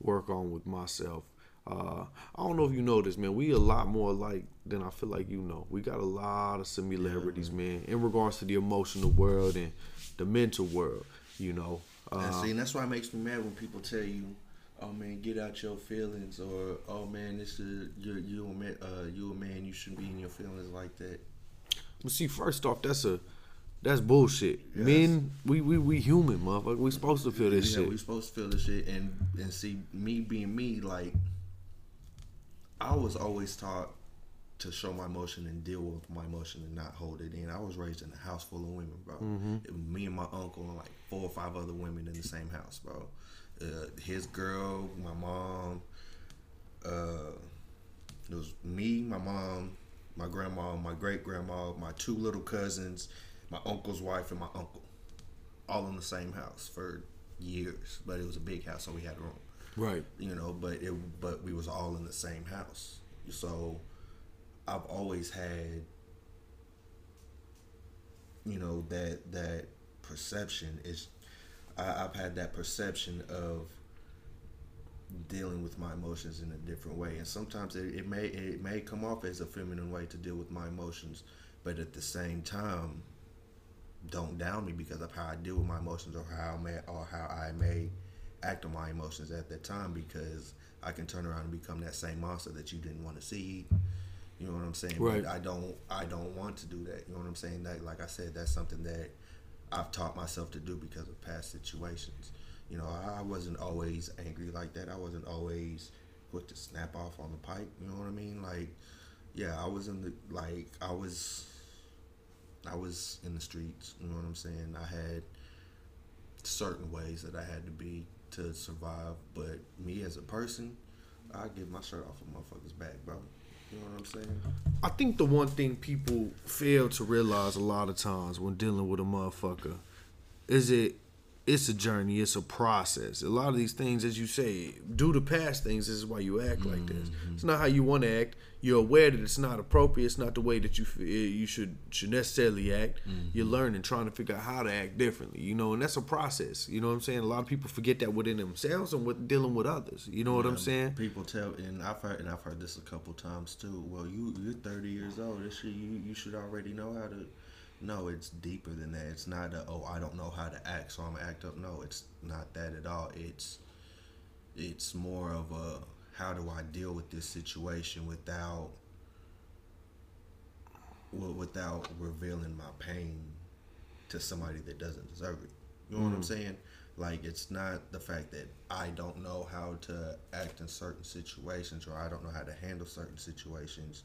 work on with myself. Uh, I don't know if you know this, man. We a lot more alike than I feel like you know. We got a lot of similarities, man, in regards to the emotional world and the mental world. You know, And uh, see, and that's why it makes me mad when people tell you, "Oh man, get out your feelings," or "Oh man, this is you you a man, uh, you a man, you shouldn't be in your feelings like that." but see, first off, that's a that's bullshit. Men, we we we human, motherfucker. We supposed to feel this yeah, shit. we supposed to feel this shit, and and see me being me, like I was always taught to show my emotion and deal with my emotion and not hold it in. I was raised in a house full of women, bro. It was me and my uncle and like four or five other women in the same house, bro. Uh, his girl, my mom. Uh, it was me, my mom, my grandma, my great grandma, my two little cousins, my uncle's wife, and my uncle, all in the same house for years. But it was a big house, so we had room right. you know but it but we was all in the same house so i've always had you know that that perception is I, i've had that perception of dealing with my emotions in a different way and sometimes it, it may it may come off as a feminine way to deal with my emotions but at the same time don't down me because of how I deal with my emotions or how I may or how I may act on my emotions at that time because I can turn around and become that same monster that you didn't want to see. You know what I'm saying? Right. But I don't I don't want to do that. You know what I'm saying? That like I said, that's something that I've taught myself to do because of past situations. You know, I wasn't always angry like that. I wasn't always quick to snap off on the pipe. You know what I mean? Like, yeah, I was in the like I was I was in the streets. You know what I'm saying? I had certain ways that I had to be to survive, but me as a person, I give my shirt off a motherfucker's back, bro. You know what I'm saying? I think the one thing people fail to realize a lot of times when dealing with a motherfucker is it it's a journey, it's a process. A lot of these things, as you say, due to past things, this is why you act like this. Mm-hmm. It's not how you want to act. You're aware that it's not appropriate. It's not the way that you eh, you should should necessarily act. Mm-hmm. You're learning, trying to figure out how to act differently. You know, and that's a process. You know what I'm saying? A lot of people forget that within themselves and with dealing with others. You know what I'm saying? People tell, and I've heard, and I've heard this a couple times too. Well, you you're 30 years old. This shit, you you should already know how to. No, it's deeper than that. It's not a oh I don't know how to act, so I'm gonna act up. No, it's not that at all. It's it's more of a how do I deal with this situation without wi- without revealing my pain to somebody that doesn't deserve it. You know what I'm mm. saying? Like it's not the fact that I don't know how to act in certain situations or I don't know how to handle certain situations.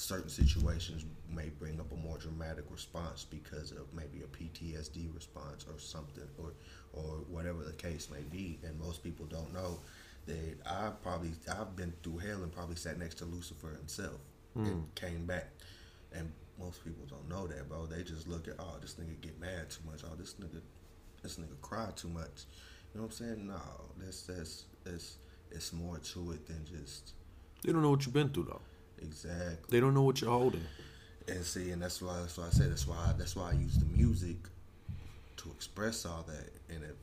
Certain situations may bring up a more dramatic response because of maybe a PTSD response or something or or whatever the case may be. And most people don't know that I probably I've been through hell and probably sat next to Lucifer himself. and hmm. came back. And most people don't know that, bro. They just look at, oh, this nigga get mad too much. Oh, this nigga, this nigga cry too much. You know what I'm saying? No, that's that's it's it's more to it than just They don't know what you've been through though. Exactly. They don't know what you're holding. And see, and that's why that's why I say that's why that's why I use the music to express all that. And if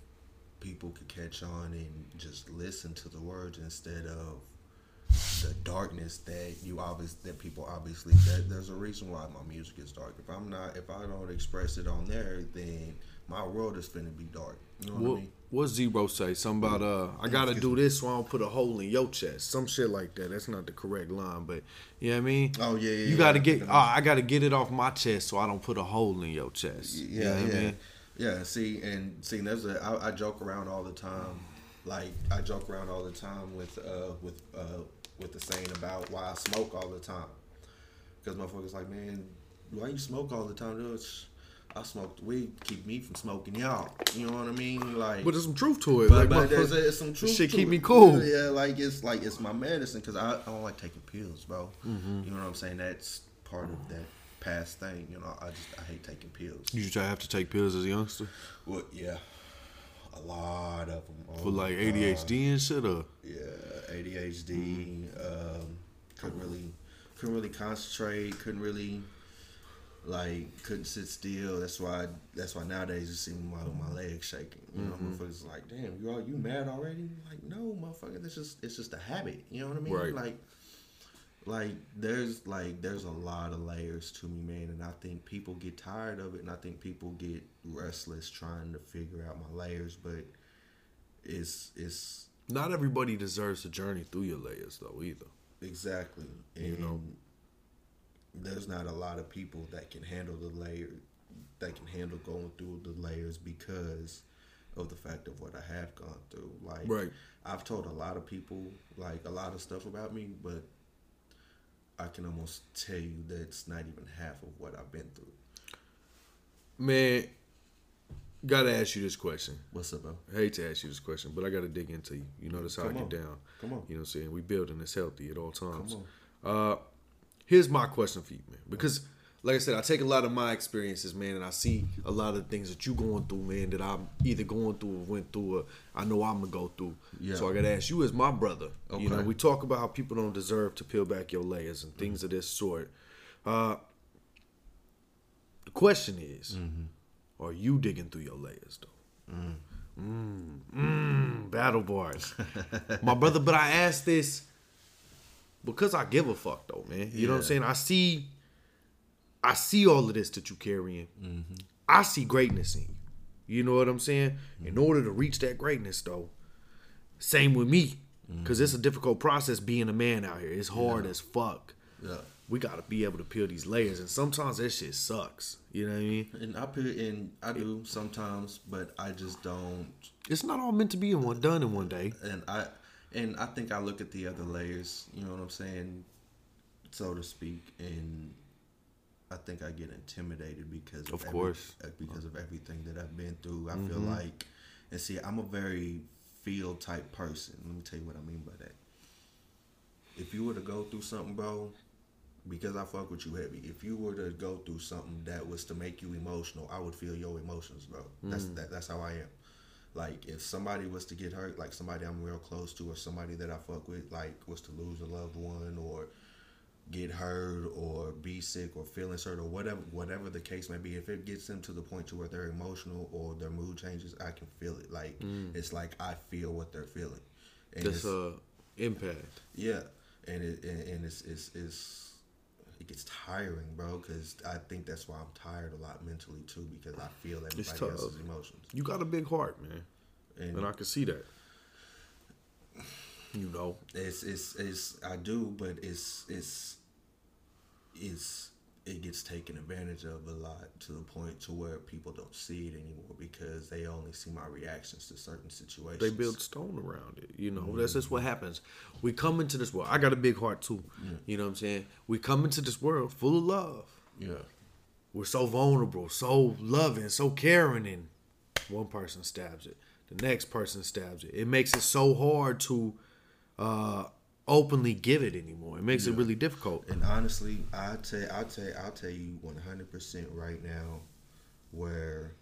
people could catch on and just listen to the words instead of the darkness that you obvious that people obviously that there's a reason why my music is dark. If I'm not if I don't express it on there, then my world is finna be dark. You know what, What I mean? What Zero say? Something about uh, I gotta do this so I don't put a hole in your chest. Some shit like that. That's not the correct line, but you know what I mean. Oh, yeah, yeah, You gotta I get. Oh, I gotta get it off my chest so I don't put a hole in your chest. Yeah, You know what I yeah, mean? yeah. See, and see, there's a. I, I joke around all the time. Like I joke around all the time with uh with uh with the saying about why I smoke all the time. Because motherfuckers like, man, why you smoke all the time? Dude, I smoke the weed, keep me from smoking y'all. You know what I mean? Like, But there's some truth to it. but, like, but there's, there's some truth. shit keep it. me cool. Yeah, like it's like it's my medicine because I, I don't like taking pills, bro. Mm-hmm. You know what I'm saying? That's part of that past thing. You know, I just I hate taking pills. You used to have to take pills as a youngster Well, yeah, a lot of them. Oh for like ADHD and shit. Or Yeah, ADHD. Um, couldn't really, couldn't really concentrate. Couldn't really, like, couldn't sit still. That's why. That's why nowadays you see my my legs shaking. You know, mm-hmm. motherfuckers like, damn, you all you mad already? Like, no, motherfucker. That's just it's just a habit. You know what I mean? Right. Like. Like there's like there's a lot of layers to me, man, and I think people get tired of it, and I think people get restless trying to figure out my layers, but it's it's not everybody deserves a journey through your layers though either. exactly and you know. There's not a lot of people that can handle the layer that can handle going through the layers because of the fact of what I have gone through. Like Right. I've told a lot of people like a lot of stuff about me, but I can almost tell you that's not even half of what I've been through. Man, gotta ask you this question. What's up, bro? I hate to ask you this question, but I gotta dig into you. You notice how Come I on. get down. Come on. You know what I'm saying? We building this healthy at all times. Come Uh here's my question for you, man. Because like I said, I take a lot of my experiences, man, and I see a lot of things that you're going through, man, that I'm either going through or went through or I know I'm gonna go through. Yeah. So I gotta ask you as my brother. You know, Okay. we talk about how people don't deserve to peel back your layers and things of this sort. Uh the question is, Mm-hmm. are you digging through your layers though? Mm. Mm, battle bars. My brother, but I asked this because I give a fuck though, man. You know what I'm saying? I see I see all of this that you carrying. Mm-hmm. I see greatness in you. You know what I'm saying? In mm-hmm. order to reach that greatness though, same with me. Cause it's a mm-hmm. difficult process being a man out here. It's hard as fuck. Yeah. We gotta be able to peel these layers, and sometimes that shit sucks. You know what I mean? And I put in I do sometimes, but I just don't It's not all meant to be in one done in one day. and I and I think I look at the other layers, you know what I'm saying, so to speak, and I think I get intimidated because Of every- course. uh, because of everything that I've been through. I feel like, and see, I'm a very feel type person. Let me tell you what I mean by that. If you were to go through something, bro, because I fuck with you heavy. If you were to go through something that was to make you emotional, I would feel your emotions, bro. That's that, that's how I am. Like if somebody was to get hurt, like somebody I'm real close to, or somebody that I fuck with, like was to lose a loved one, or get hurt, or be sick, or feeling hurt, or whatever, whatever the case may be. If it gets them to the point to where they're emotional or their mood changes, I can feel it. Like it's like I feel what they're feeling. And That's it's- uh impact. yeah, and it and, and it's, it's it's it gets tiring, bro. Because I think that's why I'm tired a lot mentally too, because I feel everybody else's emotions. You got a big heart, man. And, And I can see that. You know. it's it's it's I do, but it's it's it's it gets taken advantage of a lot to the point to where people don't see it anymore because they only see my reactions to certain situations. They build stone around it. You know, that's just what happens. We come into this world. I got a big heart too. You know what I'm saying? We come into this world full of love. yeah, We're so vulnerable, so loving, so caring, and one person stabs it. The next person stabs it. It makes it so hard to uh openly give it anymore. It makes it really difficult. And honestly, I tell I tell I'll tell you one hundred percent right now, where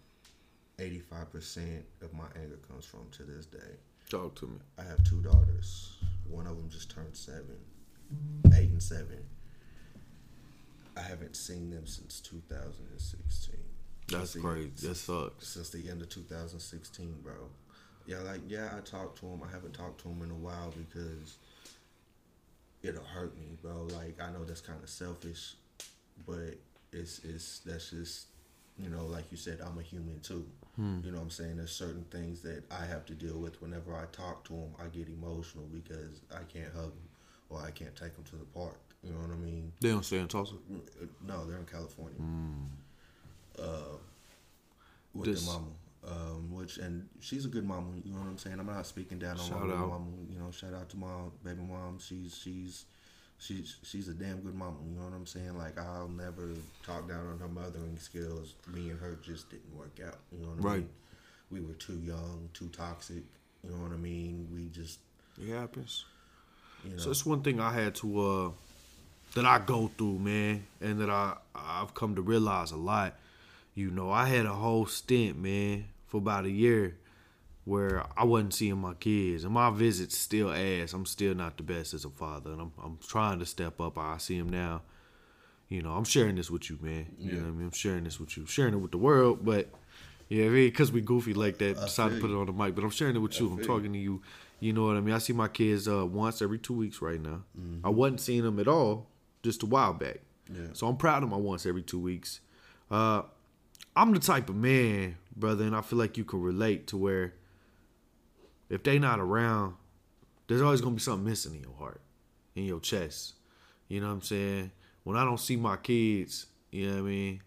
eighty five percent of my anger comes from to this day. Talk to me. I have two daughters. One of them just turned seven, eight and seven. I haven't seen them since 2016. That's Since the- crazy. That sucks. Since the end of 2016, bro. Yeah, like yeah, I talked to him. I haven't talked to him in a while because it'll hurt me, bro. Like I know that's kind of selfish, but it's it's that's just you know, like you said, I'm a human too. Hmm. You know what I'm saying? There's certain things that I have to deal with whenever I talk to them. I get emotional because I can't hug them or I can't take them to the park. You know what I mean? They don't stay in Tulsa. Mm, uh, no, they're in California. Hmm. Uh, with This- their mama. Um, which and she's a good mama. You know what I'm saying? I'm not speaking down on Shout my out. mama. You know, shout out to my baby mom. She's she's she's she's a damn good mama. You know what I'm saying? Like I'll never talk down on her mothering skills. Me and her just didn't work out. You know what I Right. mean? We were too young, too toxic. You know what I mean? We just It happens. you know. So it's one thing I had to uh that I go through, man, and that I I've come to realize a lot. You know, I had a whole stint, man, for about a year where I wasn't seeing my kids, and my visits still ass. I'm still not the best as a father, and I'm I'm trying to step up. I see him now. You know, I'm sharing this with you, man. You know what I mean? I'm sharing this with you, sharing it with the world, but yeah, because we goofy like that, decided to put it on the mic. But I'm sharing it with you. I'm talking to you. You know what I mean? I see my kids uh, once every two weeks right now. Mm-hmm. I wasn't seeing them at all just a while back. Yeah. So I'm proud of my once every two weeks. Uh, I'm the type of man, brother, and I feel like you can relate to where if they not around, there's always gonna be something missing in your heart, in your chest. You know what I'm saying? When I don't see my kids, you know what I mean?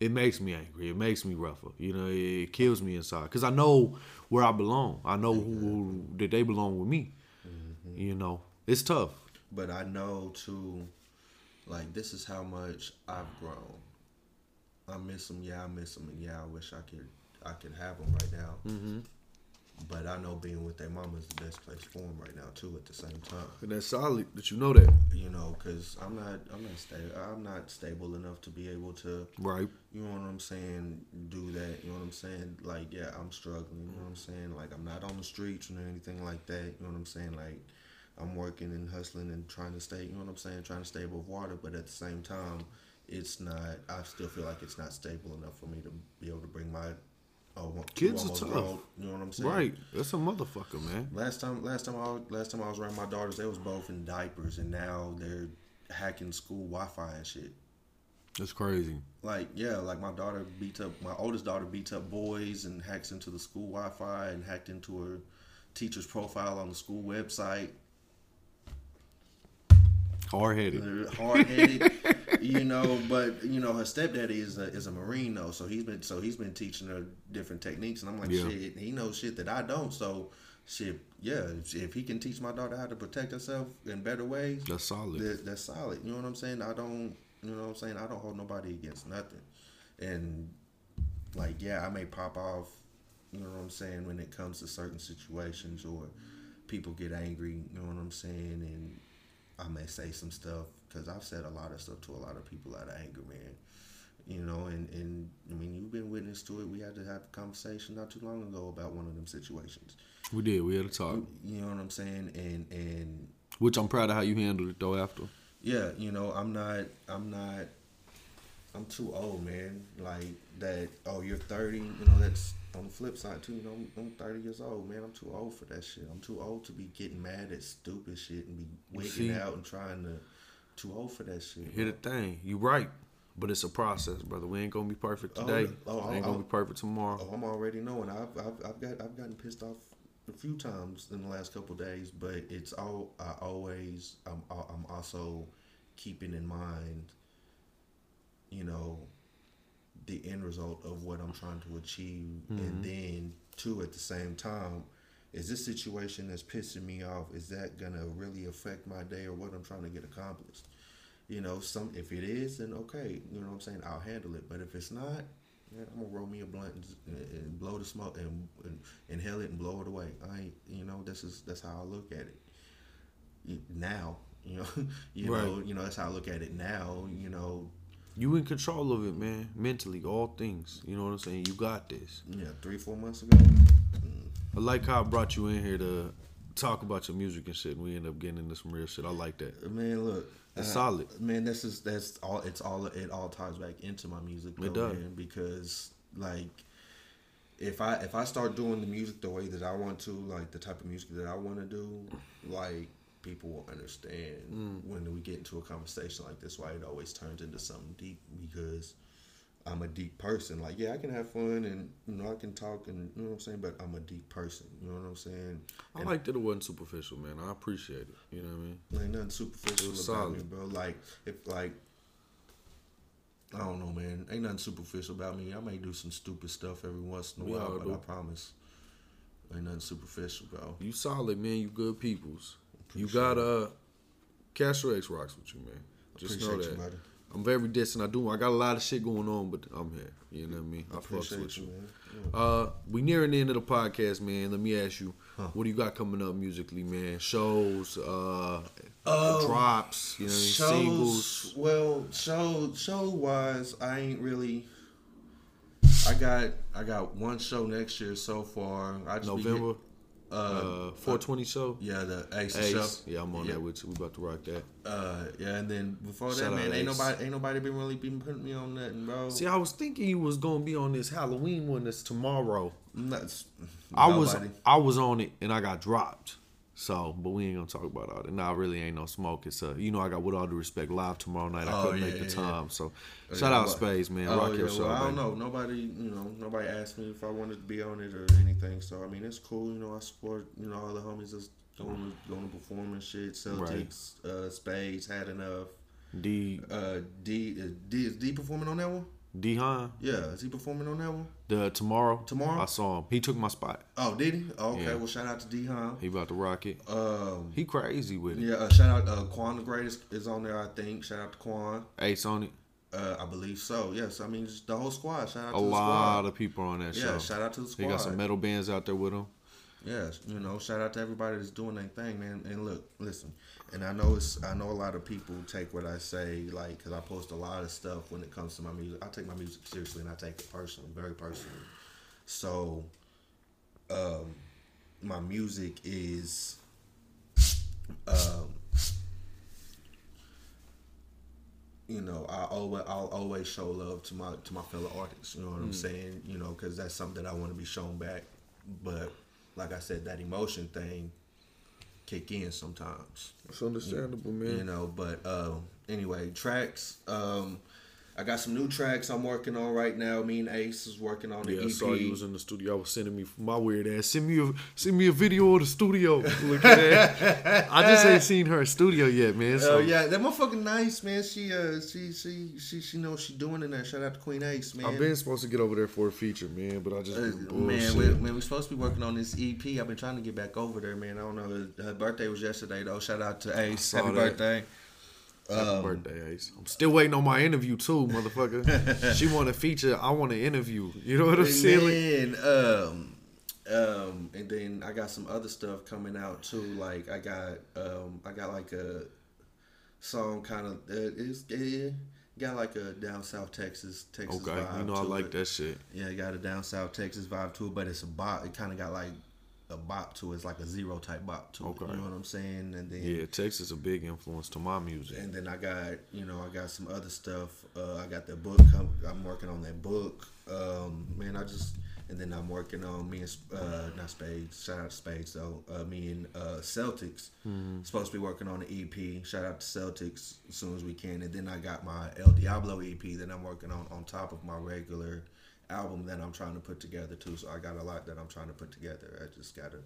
It makes me angry. It makes me rougher. You know, it, kills me inside because I know where I belong. I know who, who that they belong with me. Mm-hmm. You know, it's tough. But I know too, like this is how much I've grown. I miss them, yeah, I miss them, and yeah, I wish I could, I could have them right now. Mm-hmm. But I know being with their mama is the best place for them right now too. At the same time, And that's solid that you know that. you know, because I'm not, I'm not stable. I'm not stable enough to be able to, Right. you know what I'm saying, do that. You know what I'm saying? Like, yeah, I'm struggling. You know what I'm saying? Like, I'm not on the streets or anything like that. You know what I'm saying? Like, I'm working and hustling and trying to stay. You know what I'm saying? Trying to stay above water, but at the same time, it's not. I still feel like it's not stable enough for me to be able to bring my uh, one- Kids are tough. You know what I'm saying? Right. That's a motherfucker, man. Last time, last time I was, last time I was around my daughters, they was both in diapers, and now they're hacking school Wi-Fi and shit. That's crazy. Like yeah, like my daughter beats up my oldest daughter beats up boys and hacks into the school Wi-Fi and hacked into her teacher's profile on the school website. Hard headed. Hard-headed, you know. But you know, her stepdaddy is a is a marine though, so he's been so he's been teaching her different techniques, and I'm like, Yeah. shit, he knows shit that I don't. So shit, yeah, if, if he can teach my daughter how to protect herself in better ways, That's solid. that, that's solid. You know what I'm saying? I don't, you know what I'm saying? I don't hold nobody against nothing. And like, yeah, I may pop off, you know what I'm saying, when it comes to certain situations or people get angry, you know what I'm saying? And I may say some stuff because I've said a lot of stuff to a lot of people out of anger, man. You know, and, and I mean, you've been witness to it. We had to have a conversation not too long ago about one of them situations. We did. We had a talk. You know what I'm saying? And and Which I'm proud of how you handled it though. After. yeah, you know, I'm not, I'm not, I'm too old, man. Like that. Oh, you're 30. You know, that's on the flip side too. You know, I'm, I'm 30 years old, man. I'm too old for that shit. I'm too old to be getting mad at stupid shit and be wigging See? out and trying to. Too old for that shit. Hear the thing. You right. But it's a process, brother. We ain't gonna be perfect oh, today. Oh, oh, ain't oh, gonna be perfect oh, tomorrow. Oh, I'm already knowing. I've, I've, I've got, I've gotten pissed off a few times in the last couple of days, but it's all. I always, I'm, I'm also keeping in mind, you know, the end result of what I'm trying to achieve, and mm-hmm. then two at the same time. Is this situation that's pissing me off? Is that gonna really affect my day or what I'm trying to get accomplished? You know, some if it is, then okay. You know what I'm saying? I'll handle it. But if it's not, yeah, I'm gonna roll me a blunt and, and blow the smoke and, and inhale it and blow it away. I you know, this is that's how I look at it. now. You know, you Right. know, you know. That's how I look at it now. You know, You in control of it, man. Mentally, all things. You know what I'm saying? You got this. yeah, three four months ago. I like how I brought you in here to talk about your music and shit. And we end up getting into some real shit. I like that. Man, look, It's uh, solid. Man, this is that's all. It's all. It all ties back into my music. It does. man, because like if I if I start doing the music the way that I want to, like the type of music that I want to do, like people will understand Mm. when we get into a conversation like this. Why it always turns into something deep because. I'm a deep person. Like, yeah, I can have fun and you know I can talk and you know what I'm saying, but I'm a deep person. You know what I'm saying? I like that it wasn't superficial, man. I appreciate it. You know what I mean? Ain't nothing superficial about solid. me, bro. Like if like I don't know, man. Ain't nothing superficial about me. I may do some stupid stuff every once in a We while, but do. I promise, ain't nothing superficial, bro. You solid, man. You good peoples. You got uh, Castro X rocks with you, man. Just know Appreciate you, that. brother. I'm very distant. I do. I got a lot of shit going on, but I'm here. You know what I mean? I fucks with you, man. Uh, we nearing the end of the podcast, man. Let me ask you, what do you got coming up musically, man? Shows, uh, drops, you know, mean? singles. Shows, well, show show wise, I ain't really. I got I got one show next year so far. I just be November, uh, uh, 420 show. yeah, the Ace, Ace. show. Yeah, I'm on Yeah. that with you. We about to rock that. Uh, yeah, and then before that, Shout out man, ain't Ace. nobody ain't nobody been really been putting me on nothing, bro. See, I was thinking you was gonna be on this Halloween one that's tomorrow. Not, I was. I was on it and I got dropped. So, but we ain't gonna talk about all that. Nah, really ain't no smoke. It's uh, you know, I got with all due respect live tomorrow night. I Oh, couldn't yeah, make the yeah, time. So, Oh, shout yeah, out Spades, man. Oh, Rock your show. well, I don't baby. know. Nobody, you know, nobody asked me if I wanted to be on it or anything. So I mean, it's cool. You know, I support you know all the homies that's going to going to perform and shit. Celtics, uh, Spades had enough. D Uh, D, is D is D performing on that one? D Han Yeah, is he performing on that one? the tomorrow. Tomorrow? I saw him. He took my spot. Oh, did he? Oh, okay. Yeah. Well, shout out to D, huh? He about to rock it. Um, He crazy with it. yeah. Uh, shout out uh, Quan the Greatest is on there. I think. Shout out to Quan. Ace on it. Uh, I believe so. Yes. I mean, just the whole squad. Shout out A to the lot of people on that Yeah, show. shout out to the squad. He got some metal bands out there with him. Yes, you know, shout out to everybody that's doing their thing, man. And look, listen, and I know it's, I know a lot of people take what I say, like, because I post a lot of stuff when it comes to my music. I take my music seriously and I take it personally, very personally. So, um, my music is, um, you know, I always I'll always show love to my to my fellow artists. You know what I'm saying? You know, because that's something that I want to be shown back. But like I said, that emotion thing kick in sometimes. It's understandable, man. You know, but um, anyway, tracks. Um, I got some new tracks I'm working on right now. Me and Ace is working on the Yeah, EP. I saw you was in the studio. I was sending me my weird ass. Send me a send me a video of the studio. Look at that. I just ain't seen her studio yet, man. So Oh yeah, that motherfucking nice man. She uh she she she she knows what she doing in there. Shout out to Queen Ace, man. I've been supposed to get over there for a feature, man, but I just Uh, man, we, man, we supposed to be working on this EP. I've been trying to get back over there, man. I don't know. Her birthday was yesterday, though. Shout out to Ace. Happy that. birthday. Happy birthday, Ace. I'm still waiting on my interview too, motherfucker. she want a feature. I want an interview. You know what I'm saying? And then, um, um, and then I got some other stuff coming out too. Like I got, um, I got like a song kind of uh, it's yeah, got like a down south Texas Texas Okay, vibe you know I like it. that shit. Yeah, it got a down south Texas vibe to it, but it's a bop. It kind of got like a bop to it. It's like a zero type bop to Okay. it. You know what I'm saying? And then Yeah, Texas is a big influence to my music. and then I got you know I got some other stuff. Uh, I got that book. Come, I'm working on that book. Um, man, I just and then I'm working on me and uh, not Spades. Shout out to Spades though. Uh, me and uh, Celtics supposed to be working on the EP. Shout out to Celtics as soon as we can. And then I got my El Diablo EP that I'm working on on top of my regular album that I'm trying to put together too. So I got a lot that I'm trying to put together. I just gotta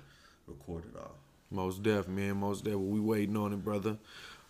record it all. Most def, man. Most def. We waiting on it, brother.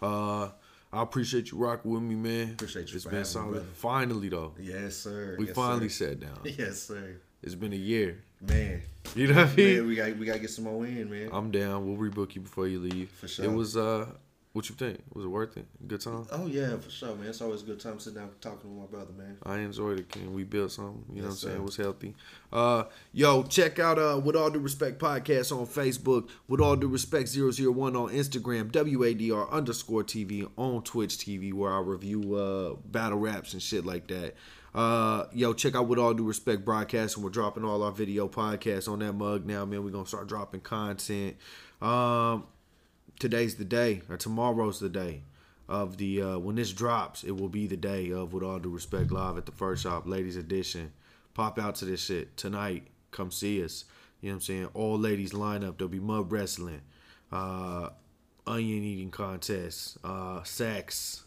Uh, I appreciate you rocking with me, man. Appreciate you It's been having me, solid. Finally, though, Yes, sir. we Yes, finally sir. sat down. Yes, sir. It's been a year. Man, You know what I mean? man, we got we got to get some more in, man. I'm down. We'll rebook you before you leave. For sure. It was uh, What you think? Was it worth it? Good time. Oh yeah, for sure, man. It's always a good time sitting down talking with my brother, man. I enjoyed it, King. We built something. You know what I'm saying? It was healthy. Uh, yo, check out uh, With All Due Respect podcast on Facebook. With All Due Respect 001 on Instagram. WADR underscore TV on Twitch TV where I review uh, battle raps and shit like that. Uh, yo, check out With All Due Respect broadcast, and We're dropping all our video podcasts on that mug now, man. We're going to start dropping content. Um, today's the day or tomorrow's the day of the uh when this drops it will be the day of with all due respect live at the first shop ladies edition. Pop out to this shit tonight. Come see us. You know what i'm saying? All ladies line up. There'll be mud wrestling uh onion eating contests uh sex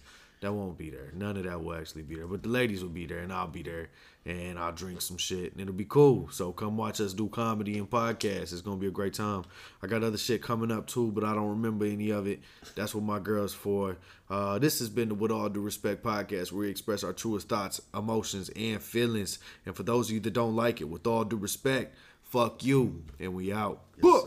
that won't be there. None of that will actually be there. But the ladies will be there and i'll be there and i'll drink some shit and it'll be cool. So come watch us do comedy and podcasts. It's gonna be a great time. I got other shit coming up too but i don't remember any of it. That's what my girl's for. Uh, this has been the with all due respect podcast where we express our truest thoughts emotions and feelings. And for those of you that don't like it with all due respect fuck you and we out. Yes.